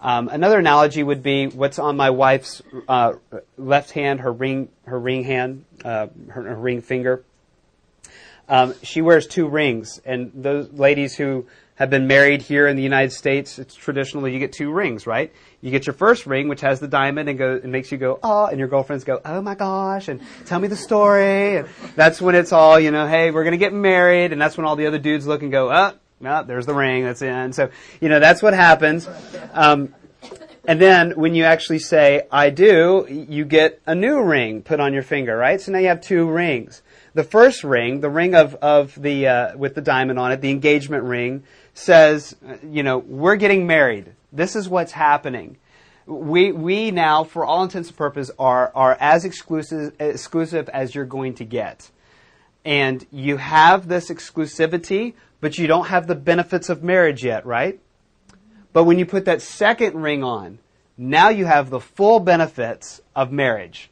Um, another analogy would be what's on my wife's uh, left hand, her ring, her ring hand, uh, her, her, ring finger. Um, she wears two rings, and those ladies who have been married here in the United States, it's traditionally you get two rings, right? You get your first ring, which has the diamond and go, and makes you go, oh, and your girlfriends go, oh my gosh, and tell me the story. And that's when it's all, you know, hey, we're going to get married. And that's when all the other dudes look and go, oh, oh there's the ring. That's in. So, you know, that's what happens. Um, and then when you actually say, I do, you get a new ring put on your finger, right? So now you have two rings. The first ring, the ring of, of the, uh, with the diamond on it, the engagement ring, says, you know, we're getting married. This is what's happening. We, we now, for all intents and purposes, are, are as exclusive, exclusive as you're going to get. And you have this exclusivity, but you don't have the benefits of marriage yet, right? But when you put that second ring on, now you have the full benefits of marriage.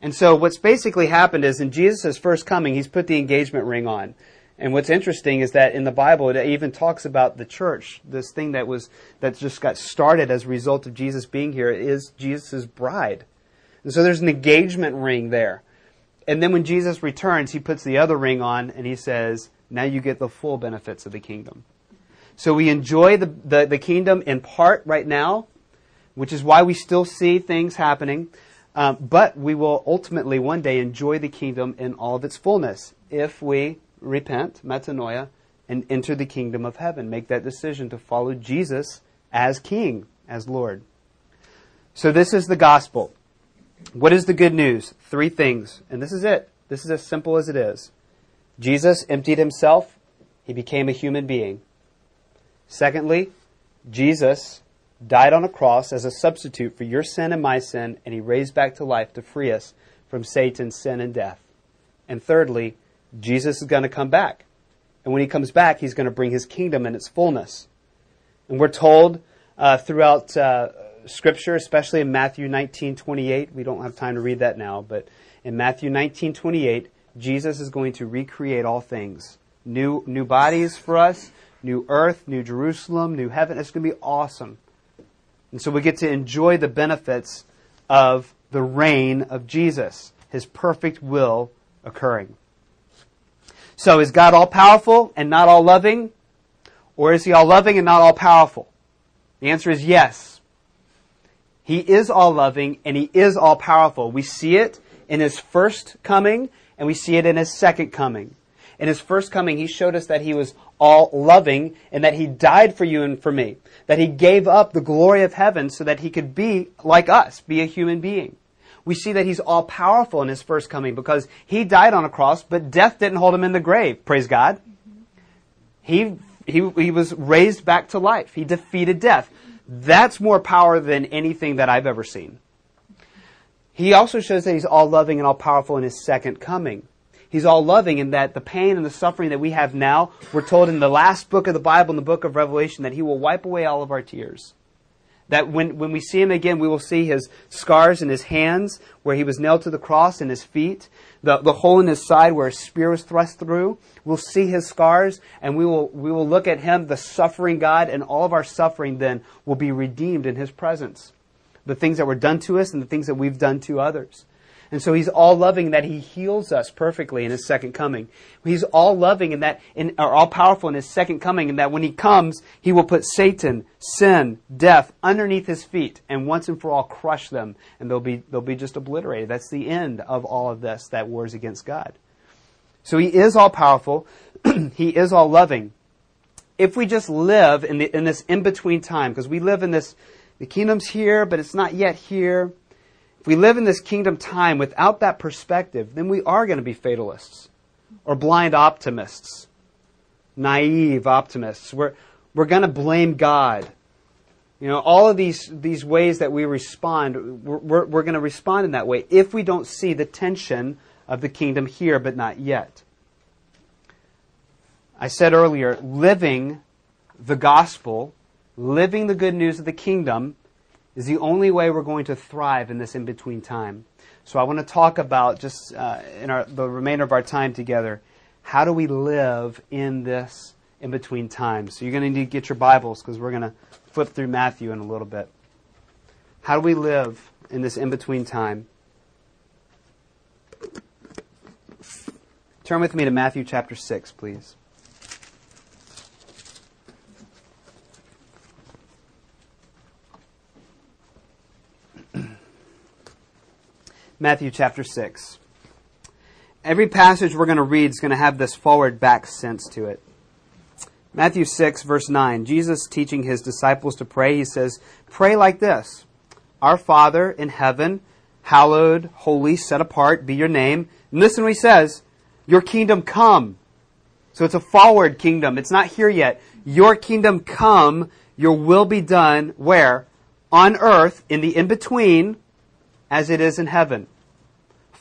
And so what's basically happened is in Jesus' first coming, he's put the engagement ring on. And what's interesting is that in the Bible it even talks about the church, this thing that was that just got started as a result of Jesus being here is Jesus' bride. And so there's an engagement ring there. And then when Jesus returns, he puts the other ring on and he says, Now you get the full benefits of the kingdom. So we enjoy the, the, the kingdom in part right now, which is why we still see things happening. Um, but we will ultimately one day enjoy the kingdom in all of its fullness if we repent, metanoia, and enter the kingdom of heaven. Make that decision to follow Jesus as King, as Lord. So this is the gospel. What is the good news? Three things. And this is it. This is as simple as it is. Jesus emptied himself. He became a human being. Secondly, Jesus died on a cross as a substitute for your sin and my sin, and he raised back to life to free us from Satan's sin and death. And thirdly, Jesus is going to come back. And when he comes back, he's going to bring his kingdom in its fullness. And we're told uh, throughout uh, Scripture, especially in Matthew 19 28, we don't have time to read that now, but in Matthew 19 28, Jesus is going to recreate all things. New, new bodies for us, new earth, new Jerusalem, new heaven. It's going to be awesome. And so we get to enjoy the benefits of the reign of Jesus, his perfect will occurring. So is God all powerful and not all loving? Or is he all loving and not all powerful? The answer is yes. He is all loving and he is all powerful. We see it in his first coming and we see it in his second coming. In his first coming, he showed us that he was all loving and that he died for you and for me. That he gave up the glory of heaven so that he could be like us, be a human being we see that he's all powerful in his first coming because he died on a cross, but death didn't hold him in the grave. Praise God. He, he, he was raised back to life. He defeated death. That's more power than anything that I've ever seen. He also shows that he's all loving and all powerful in his second coming. He's all loving in that the pain and the suffering that we have now, we're told in the last book of the Bible, in the book of Revelation, that he will wipe away all of our tears. That when, when we see him again, we will see his scars in his hands, where he was nailed to the cross, and his feet, the, the hole in his side where a spear was thrust through. We'll see his scars, and we will, we will look at him, the suffering God, and all of our suffering then will be redeemed in his presence. The things that were done to us and the things that we've done to others. And so he's all loving that he heals us perfectly in his second coming. He's all loving and that, in, or all powerful in his second coming, and that when he comes, he will put Satan, sin, death underneath his feet and once and for all crush them, and they'll be, they'll be just obliterated. That's the end of all of this that wars against God. So he is all powerful. he is all loving. If we just live in, the, in this in between time, because we live in this, the kingdom's here, but it's not yet here if we live in this kingdom time without that perspective, then we are going to be fatalists or blind optimists, naive optimists. We're, we're going to blame God. You know, all of these, these ways that we respond, we're, we're, we're going to respond in that way if we don't see the tension of the kingdom here, but not yet. I said earlier, living the gospel, living the good news of the kingdom, is the only way we're going to thrive in this in between time. So I want to talk about just uh, in our, the remainder of our time together, how do we live in this in between time? So you're going to need to get your Bibles because we're going to flip through Matthew in a little bit. How do we live in this in between time? Turn with me to Matthew chapter 6, please. Matthew chapter 6. Every passage we're going to read is going to have this forward back sense to it. Matthew 6, verse 9. Jesus teaching his disciples to pray, he says, Pray like this Our Father in heaven, hallowed, holy, set apart be your name. And listen what he says Your kingdom come. So it's a forward kingdom. It's not here yet. Your kingdom come, your will be done, where? On earth, in the in between, as it is in heaven.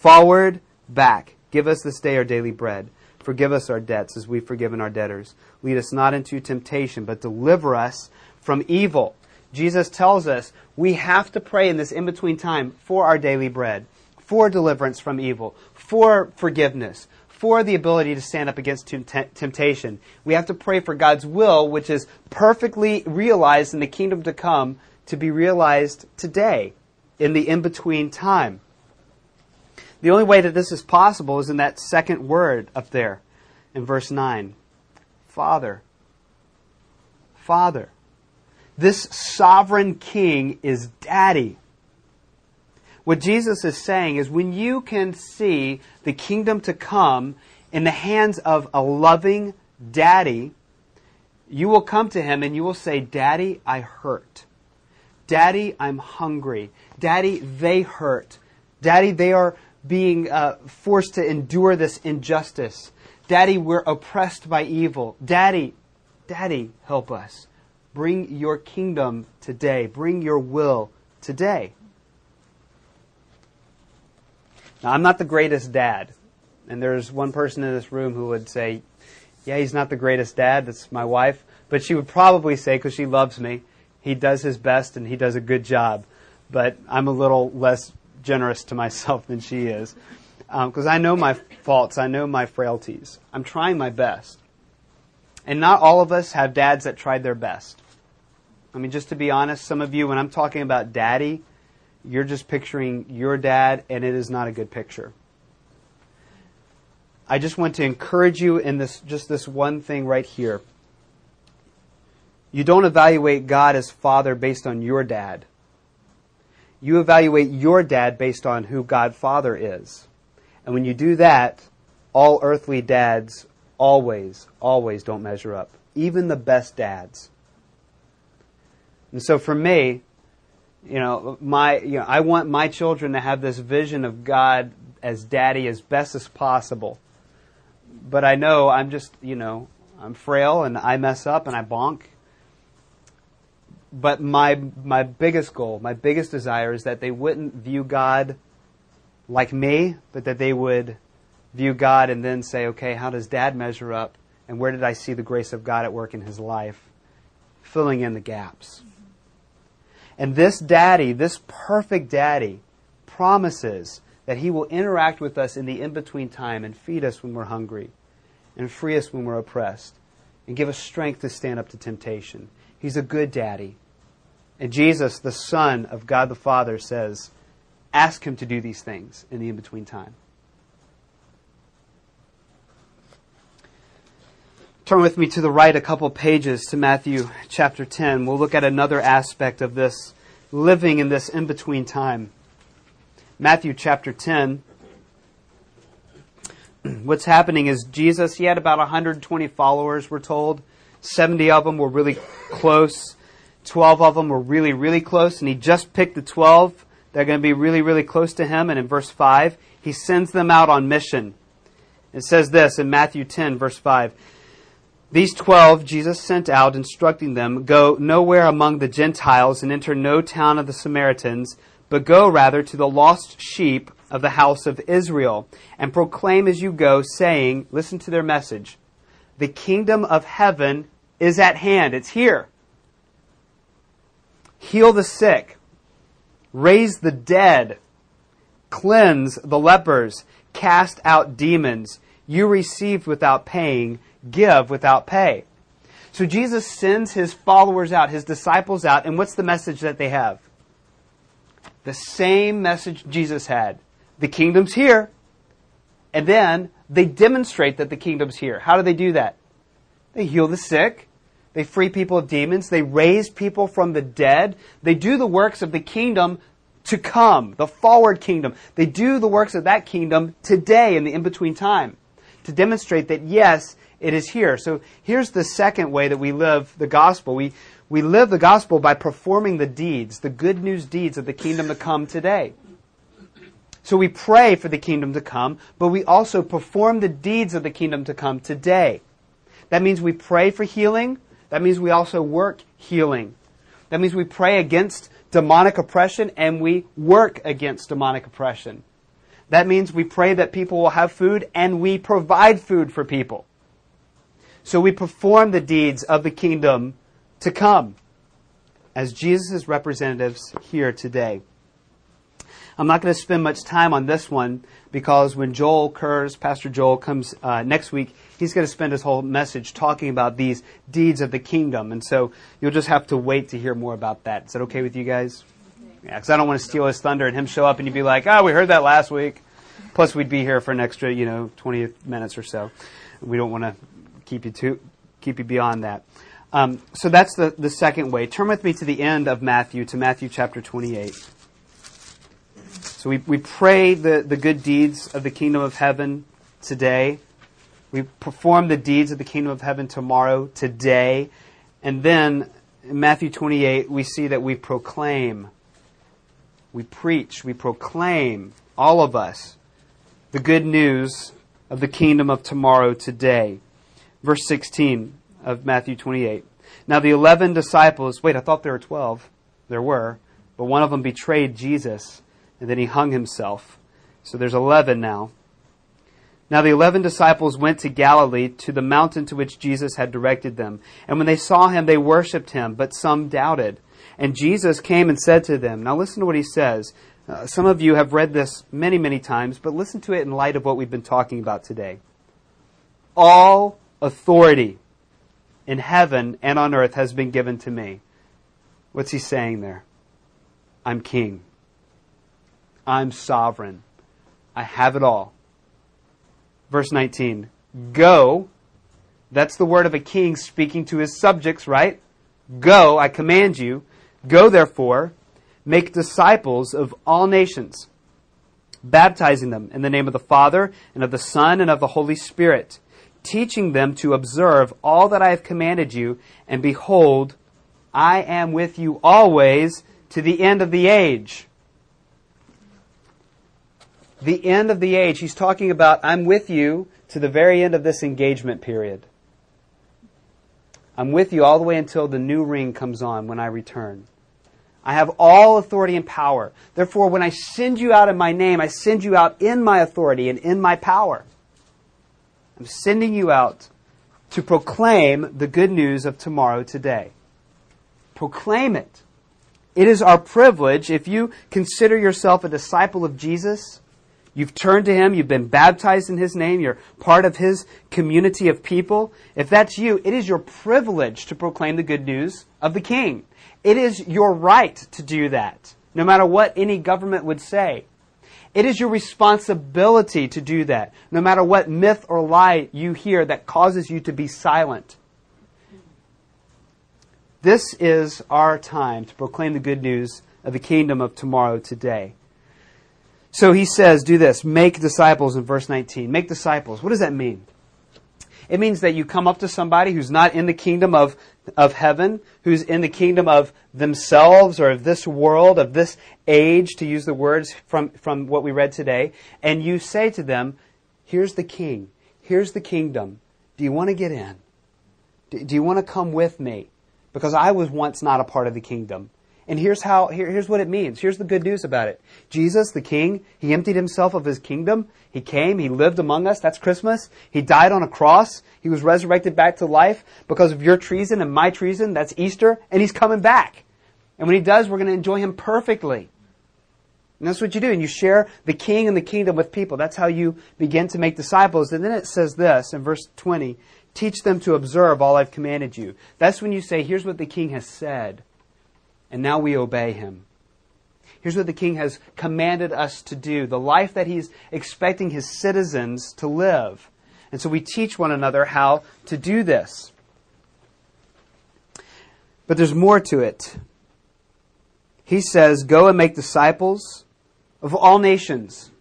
Forward, back. Give us this day our daily bread. Forgive us our debts as we've forgiven our debtors. Lead us not into temptation, but deliver us from evil. Jesus tells us we have to pray in this in between time for our daily bread, for deliverance from evil, for forgiveness, for the ability to stand up against temptation. We have to pray for God's will, which is perfectly realized in the kingdom to come, to be realized today in the in between time. The only way that this is possible is in that second word up there in verse 9 Father. Father. This sovereign king is daddy. What Jesus is saying is when you can see the kingdom to come in the hands of a loving daddy, you will come to him and you will say, Daddy, I hurt. Daddy, I'm hungry. Daddy, they hurt. Daddy, they are being uh, forced to endure this injustice. Daddy, we're oppressed by evil. Daddy, Daddy, help us. Bring your kingdom today. Bring your will today. Now, I'm not the greatest dad. And there's one person in this room who would say, Yeah, he's not the greatest dad. That's my wife. But she would probably say, because she loves me, he does his best and he does a good job. But I'm a little less generous to myself than she is. Because um, I know my faults, I know my frailties. I'm trying my best. And not all of us have dads that tried their best. I mean, just to be honest, some of you, when I'm talking about daddy, you're just picturing your dad, and it is not a good picture. I just want to encourage you in this, just this one thing right here. You don't evaluate God as father based on your dad you evaluate your dad based on who God Father is. And when you do that, all earthly dads always, always don't measure up. Even the best dads. And so for me, you know, my you know, I want my children to have this vision of God as daddy as best as possible. But I know I'm just, you know, I'm frail and I mess up and I bonk but my my biggest goal, my biggest desire is that they wouldn't view God like me, but that they would view God and then say, okay, how does dad measure up? And where did I see the grace of God at work in his life? Filling in the gaps. And this daddy, this perfect daddy, promises that he will interact with us in the in between time and feed us when we're hungry, and free us when we're oppressed, and give us strength to stand up to temptation. He's a good daddy. And Jesus, the Son of God the Father, says, Ask him to do these things in the in between time. Turn with me to the right a couple pages to Matthew chapter 10. We'll look at another aspect of this living in this in between time. Matthew chapter 10. What's happening is Jesus, he had about 120 followers, we're told. 70 of them were really close. 12 of them were really, really close, and he just picked the 12 that are going to be really, really close to him. And in verse 5, he sends them out on mission. It says this in Matthew 10, verse 5. These twelve Jesus sent out, instructing them, Go nowhere among the Gentiles and enter no town of the Samaritans, but go rather to the lost sheep of the house of Israel, and proclaim as you go, saying, Listen to their message. The kingdom of heaven is at hand. It's here heal the sick, raise the dead, cleanse the lepers, cast out demons. You received without paying, give without pay. So Jesus sends his followers out, his disciples out, and what's the message that they have? The same message Jesus had. The kingdom's here. And then they demonstrate that the kingdom's here. How do they do that? They heal the sick. They free people of demons. They raise people from the dead. They do the works of the kingdom to come, the forward kingdom. They do the works of that kingdom today in the in between time to demonstrate that, yes, it is here. So here's the second way that we live the gospel. We, we live the gospel by performing the deeds, the good news deeds of the kingdom to come today. So we pray for the kingdom to come, but we also perform the deeds of the kingdom to come today. That means we pray for healing. That means we also work healing. That means we pray against demonic oppression and we work against demonic oppression. That means we pray that people will have food and we provide food for people. So we perform the deeds of the kingdom to come as Jesus' representatives here today. I'm not going to spend much time on this one because when Joel Kurz, Pastor Joel, comes uh, next week, he's going to spend his whole message talking about these deeds of the kingdom. And so you'll just have to wait to hear more about that. Is that okay with you guys? Yeah, because I don't want to steal his thunder and him show up and you'd be like, oh, we heard that last week. Plus, we'd be here for an extra, you know, 20 minutes or so. We don't want to keep you too, keep you beyond that. Um, so that's the, the second way. Turn with me to the end of Matthew, to Matthew chapter 28. So we, we pray the, the good deeds of the kingdom of heaven today. We perform the deeds of the kingdom of heaven tomorrow, today. And then in Matthew 28, we see that we proclaim, we preach, we proclaim, all of us, the good news of the kingdom of tomorrow, today. Verse 16 of Matthew 28. Now the eleven disciples, wait, I thought there were 12. There were, but one of them betrayed Jesus and then he hung himself. So there's 11 now. Now the eleven disciples went to Galilee, to the mountain to which Jesus had directed them. And when they saw him, they worshipped him, but some doubted. And Jesus came and said to them, Now listen to what he says. Uh, some of you have read this many, many times, but listen to it in light of what we've been talking about today. All authority in heaven and on earth has been given to me. What's he saying there? I'm king. I'm sovereign. I have it all. Verse 19 Go. That's the word of a king speaking to his subjects, right? Go, I command you. Go, therefore, make disciples of all nations, baptizing them in the name of the Father, and of the Son, and of the Holy Spirit, teaching them to observe all that I have commanded you, and behold, I am with you always to the end of the age the end of the age, he's talking about, I'm with you to the very end of this engagement period. I'm with you all the way until the new ring comes on when I return. I have all authority and power. Therefore, when I send you out in my name, I send you out in my authority and in my power. I'm sending you out to proclaim the good news of tomorrow today. Proclaim it. It is our privilege, if you consider yourself a disciple of Jesus, You've turned to Him. You've been baptized in His name. You're part of His community of people. If that's you, it is your privilege to proclaim the good news of the King. It is your right to do that, no matter what any government would say. It is your responsibility to do that, no matter what myth or lie you hear that causes you to be silent. This is our time to proclaim the good news of the kingdom of tomorrow today. So he says, do this, make disciples in verse 19. Make disciples. What does that mean? It means that you come up to somebody who's not in the kingdom of, of heaven, who's in the kingdom of themselves or of this world, of this age, to use the words from, from what we read today, and you say to them, Here's the king. Here's the kingdom. Do you want to get in? Do, do you want to come with me? Because I was once not a part of the kingdom. And here's how here, here's what it means. Here's the good news about it. Jesus, the king, he emptied himself of his kingdom. He came, he lived among us. That's Christmas. He died on a cross. He was resurrected back to life because of your treason and my treason. That's Easter, and he's coming back. And when he does, we're going to enjoy him perfectly. And that's what you do. And you share the king and the kingdom with people. That's how you begin to make disciples. And then it says this in verse 20 Teach them to observe all I've commanded you. That's when you say, here's what the king has said, and now we obey him. Here's what the king has commanded us to do, the life that he's expecting his citizens to live. And so we teach one another how to do this. But there's more to it. He says, Go and make disciples of all nations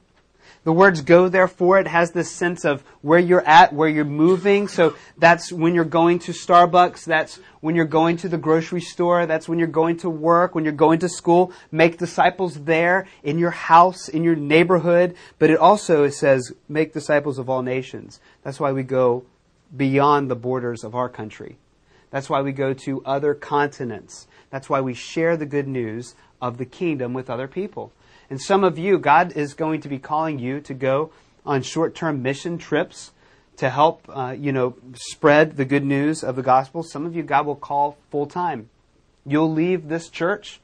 the words go therefore, it has this sense of where you're at, where you're moving. So that's when you're going to Starbucks, that's when you're going to the grocery store, that's when you're going to work, when you're going to school. Make disciples there, in your house, in your neighborhood. But it also it says, make disciples of all nations. That's why we go beyond the borders of our country. That's why we go to other continents. That's why we share the good news of the kingdom with other people. And some of you, God is going to be calling you to go on short term mission trips to help, uh, you know, spread the good news of the gospel. Some of you, God will call full time. You'll leave this church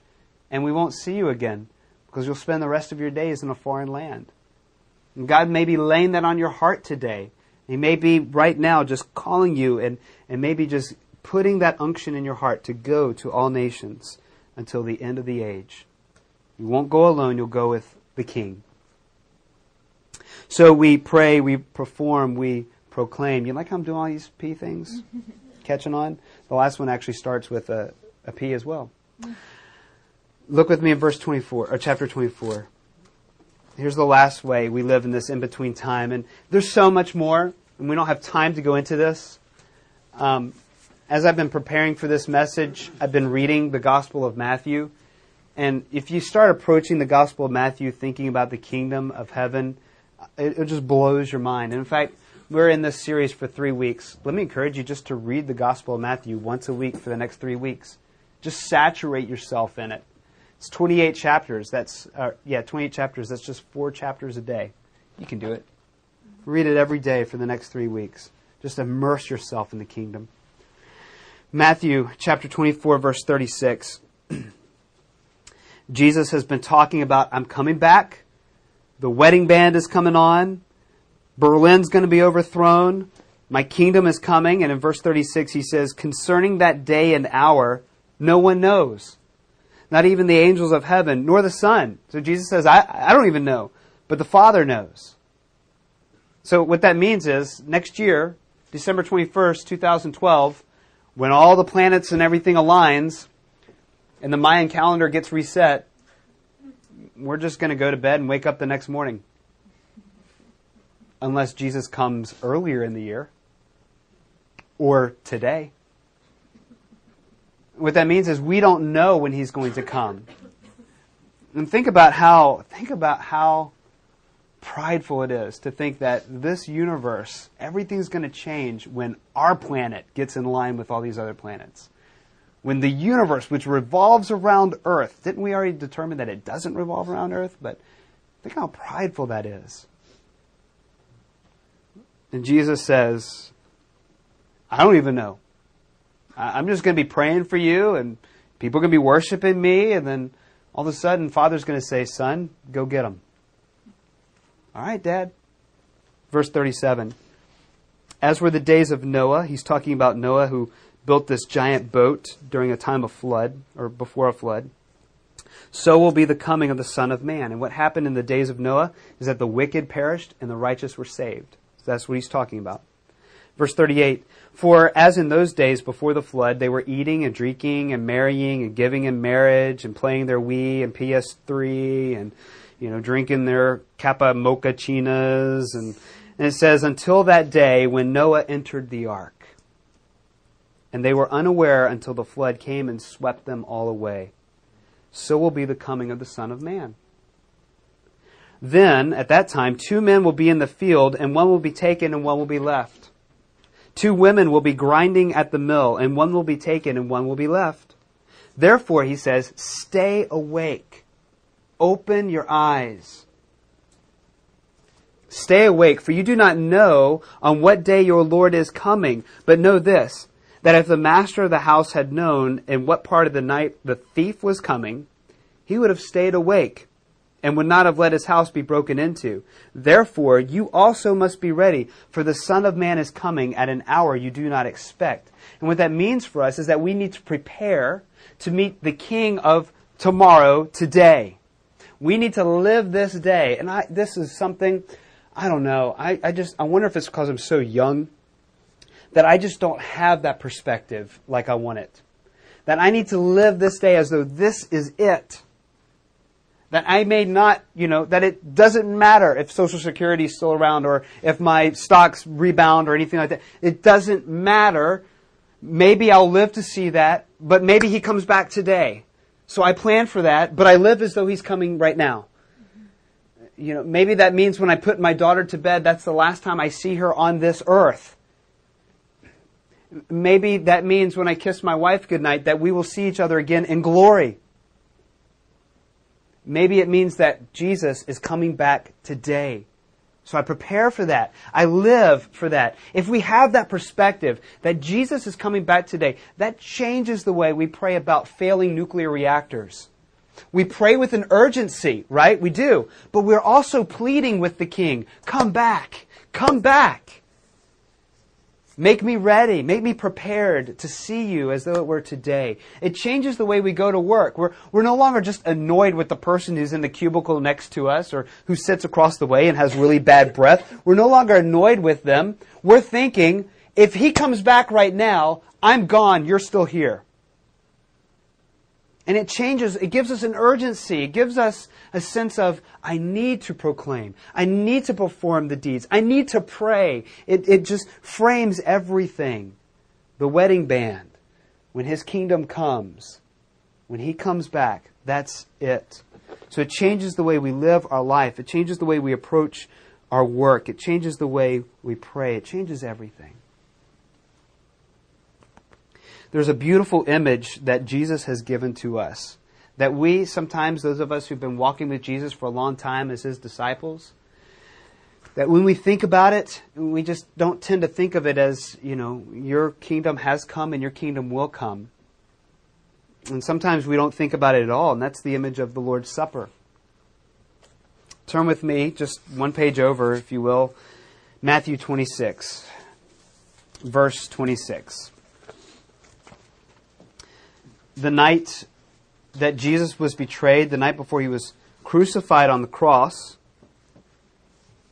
and we won't see you again because you'll spend the rest of your days in a foreign land. And God may be laying that on your heart today. He may be right now just calling you and, and maybe just putting that unction in your heart to go to all nations until the end of the age. You won't go alone, you'll go with the King. So we pray, we perform, we proclaim. You like how I'm doing all these P things? Catching on? The last one actually starts with a, a P as well. Look with me in verse 24, or chapter 24. Here's the last way we live in this in between time. And there's so much more, and we don't have time to go into this. Um, as I've been preparing for this message, I've been reading the Gospel of Matthew. And if you start approaching the Gospel of Matthew thinking about the kingdom of heaven, it, it just blows your mind. And in fact, we're in this series for three weeks. Let me encourage you just to read the Gospel of Matthew once a week for the next three weeks. Just saturate yourself in it. It's 28 chapters. That's uh, yeah, 28 chapters. That's just four chapters a day. You can do it. Read it every day for the next three weeks. Just immerse yourself in the kingdom. Matthew chapter 24, verse 36. Jesus has been talking about, I'm coming back. The wedding band is coming on. Berlin's going to be overthrown. My kingdom is coming. And in verse 36, he says, Concerning that day and hour, no one knows. Not even the angels of heaven, nor the Son. So Jesus says, I, I don't even know, but the Father knows. So what that means is, next year, December 21st, 2012, when all the planets and everything aligns, and the Mayan calendar gets reset, we're just going to go to bed and wake up the next morning. Unless Jesus comes earlier in the year or today. What that means is we don't know when he's going to come. And think about how think about how prideful it is to think that this universe, everything's going to change when our planet gets in line with all these other planets when the universe, which revolves around Earth, didn't we already determine that it doesn't revolve around Earth? But think how prideful that is. And Jesus says, I don't even know. I'm just going to be praying for you, and people are going to be worshiping me, and then all of a sudden, Father's going to say, Son, go get them. All right, Dad. Verse 37. As were the days of Noah, he's talking about Noah who built this giant boat during a time of flood, or before a flood, so will be the coming of the Son of Man. And what happened in the days of Noah is that the wicked perished and the righteous were saved. So that's what he's talking about. Verse 38 For as in those days before the flood, they were eating and drinking and marrying and giving in marriage and playing their Wii and PS3 and you know drinking their Kappa mochachinas and, and it says until that day when Noah entered the ark and they were unaware until the flood came and swept them all away. So will be the coming of the Son of Man. Then, at that time, two men will be in the field, and one will be taken and one will be left. Two women will be grinding at the mill, and one will be taken and one will be left. Therefore, he says, stay awake. Open your eyes. Stay awake, for you do not know on what day your Lord is coming. But know this that if the master of the house had known in what part of the night the thief was coming, he would have stayed awake and would not have let his house be broken into. Therefore, you also must be ready, for the Son of Man is coming at an hour you do not expect. And what that means for us is that we need to prepare to meet the King of tomorrow today. We need to live this day. And I, this is something, I don't know, I, I just, I wonder if it's because I'm so young that I just don't have that perspective like I want it. That I need to live this day as though this is it that I may not, you know, that it doesn't matter if Social Security is still around or if my stocks rebound or anything like that. It doesn't matter. Maybe I'll live to see that, but maybe he comes back today. So I plan for that, but I live as though he's coming right now. You know, maybe that means when I put my daughter to bed, that's the last time I see her on this earth. Maybe that means when I kiss my wife goodnight that we will see each other again in glory. Maybe it means that Jesus is coming back today. So I prepare for that. I live for that. If we have that perspective that Jesus is coming back today, that changes the way we pray about failing nuclear reactors. We pray with an urgency, right? We do. But we're also pleading with the King, come back, come back. Make me ready. Make me prepared to see you as though it were today. It changes the way we go to work. We're, we're no longer just annoyed with the person who's in the cubicle next to us or who sits across the way and has really bad breath. We're no longer annoyed with them. We're thinking, if he comes back right now, I'm gone, you're still here. And it changes, it gives us an urgency. It gives us a sense of, I need to proclaim. I need to perform the deeds. I need to pray. It, it just frames everything. The wedding band, when his kingdom comes, when he comes back, that's it. So it changes the way we live our life. It changes the way we approach our work. It changes the way we pray. It changes everything there's a beautiful image that Jesus has given to us. That we, sometimes, those of us who've been walking with Jesus for a long time as his disciples, that when we think about it, we just don't tend to think of it as, you know, your kingdom has come and your kingdom will come. And sometimes we don't think about it at all, and that's the image of the Lord's Supper. Turn with me, just one page over, if you will, Matthew 26, verse 26 the night that Jesus was betrayed, the night before he was crucified on the cross,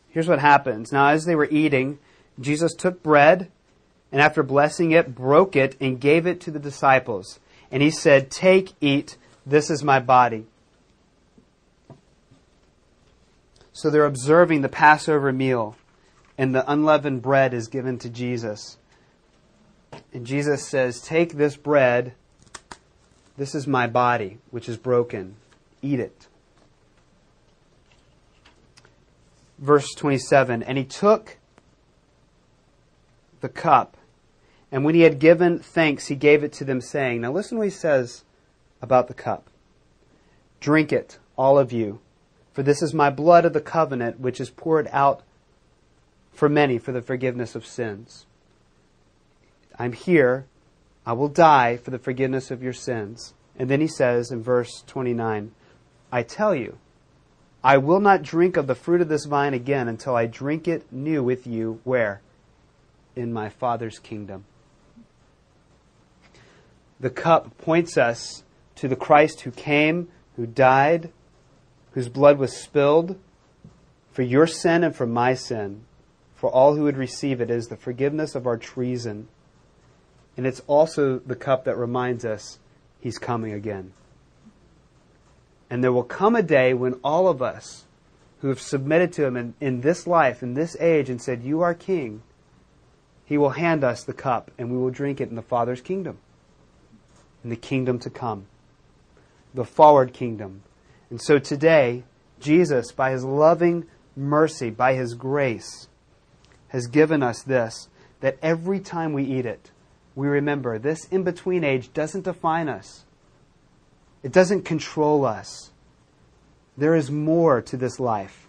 here's what happens. Now, as they were eating, Jesus took bread and after blessing it, broke it and gave it to the disciples. And he said, Take, eat, this is my body. So they're observing the Passover meal, and the unleavened bread is given to Jesus. And Jesus says, Take this bread this is my body, which is broken. Eat it. Verse 27 And he took the cup, and when he had given thanks, he gave it to them, saying, Now listen what he says about the cup. Drink it, all of you, for this is my blood of the covenant, which is poured out for many for the forgiveness of sins. I'm here I will die for the forgiveness of your sins. And then he says in verse 29, I tell you, I will not drink of the fruit of this vine again until I drink it new with you. Where? In my Father's kingdom. The cup points us to the Christ who came, who died, whose blood was spilled for your sin and for my sin, for all who would receive it is the forgiveness of our treason and it's also the cup that reminds us he's coming again. And there will come a day when all of us who have submitted to him in, in this life, in this age, and said, You are king, he will hand us the cup and we will drink it in the Father's kingdom, in the kingdom to come, the forward kingdom. And so today, Jesus, by his loving mercy, by his grace, has given us this that every time we eat it, we remember this in between age doesn't define us, it doesn't control us. There is more to this life.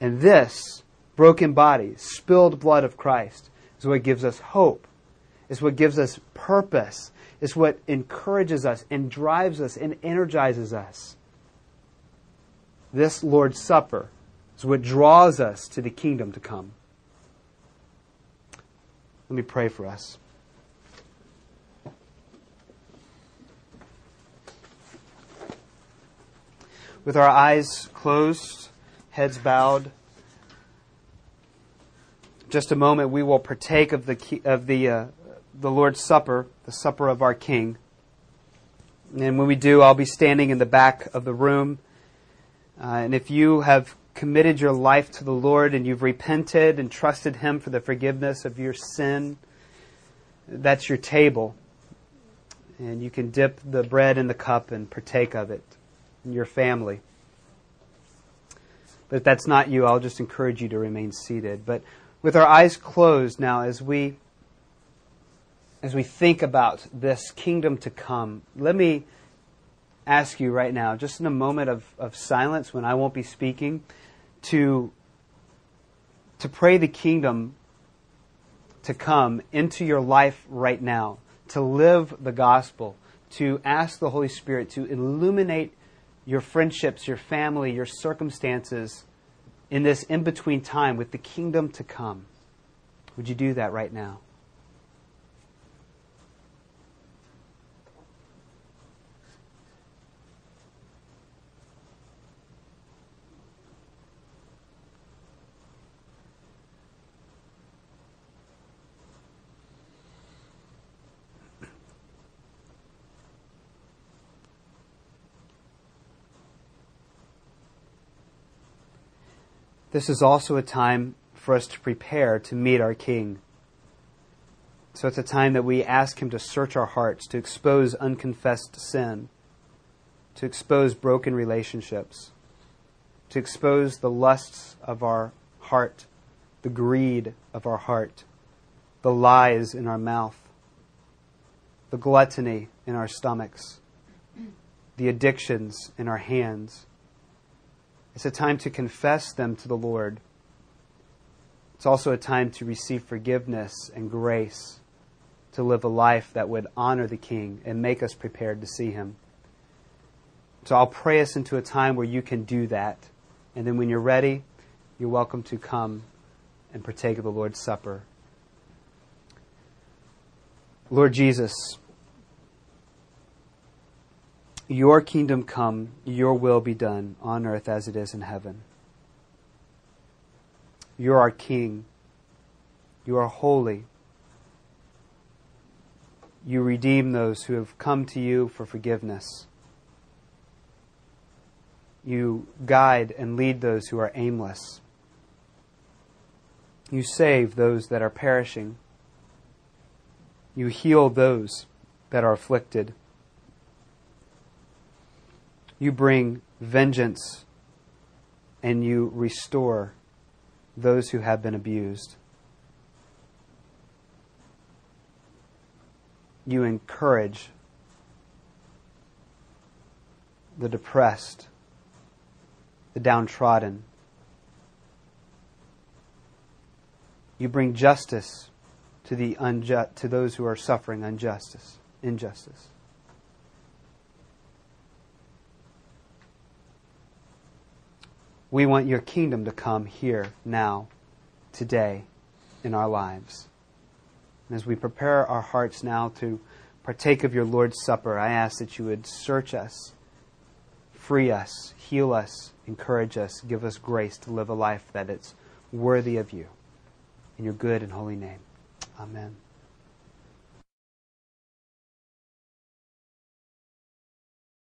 And this broken body, spilled blood of Christ, is what gives us hope, is what gives us purpose, is what encourages us and drives us and energizes us. This Lord's Supper is what draws us to the kingdom to come. Let me pray for us. With our eyes closed, heads bowed, just a moment we will partake of the of the uh, the Lord's Supper, the supper of our King. And when we do, I'll be standing in the back of the room. Uh, and if you have committed your life to the Lord and you've repented and trusted Him for the forgiveness of your sin, that's your table. And you can dip the bread in the cup and partake of it in your family. But if that's not you, I'll just encourage you to remain seated. But with our eyes closed now, as we as we think about this kingdom to come, let me ask you right now, just in a moment of, of silence when I won't be speaking, to, to pray the kingdom to come into your life right now, to live the gospel, to ask the Holy Spirit to illuminate your friendships, your family, your circumstances in this in between time with the kingdom to come. Would you do that right now? This is also a time for us to prepare to meet our King. So it's a time that we ask Him to search our hearts, to expose unconfessed sin, to expose broken relationships, to expose the lusts of our heart, the greed of our heart, the lies in our mouth, the gluttony in our stomachs, the addictions in our hands it's a time to confess them to the Lord. It's also a time to receive forgiveness and grace to live a life that would honor the King and make us prepared to see Him. So I'll pray us into a time where you can do that. And then when you're ready, you're welcome to come and partake of the Lord's Supper. Lord Jesus, your kingdom come, your will be done on earth as it is in heaven. You're our King. You are holy. You redeem those who have come to you for forgiveness. You guide and lead those who are aimless. You save those that are perishing. You heal those that are afflicted. You bring vengeance and you restore those who have been abused. You encourage the depressed, the downtrodden. You bring justice to the unjust, to those who are suffering injustice, injustice. We want your kingdom to come here, now, today, in our lives. And as we prepare our hearts now to partake of your Lord's Supper, I ask that you would search us, free us, heal us, encourage us, give us grace to live a life that is worthy of you. In your good and holy name. Amen.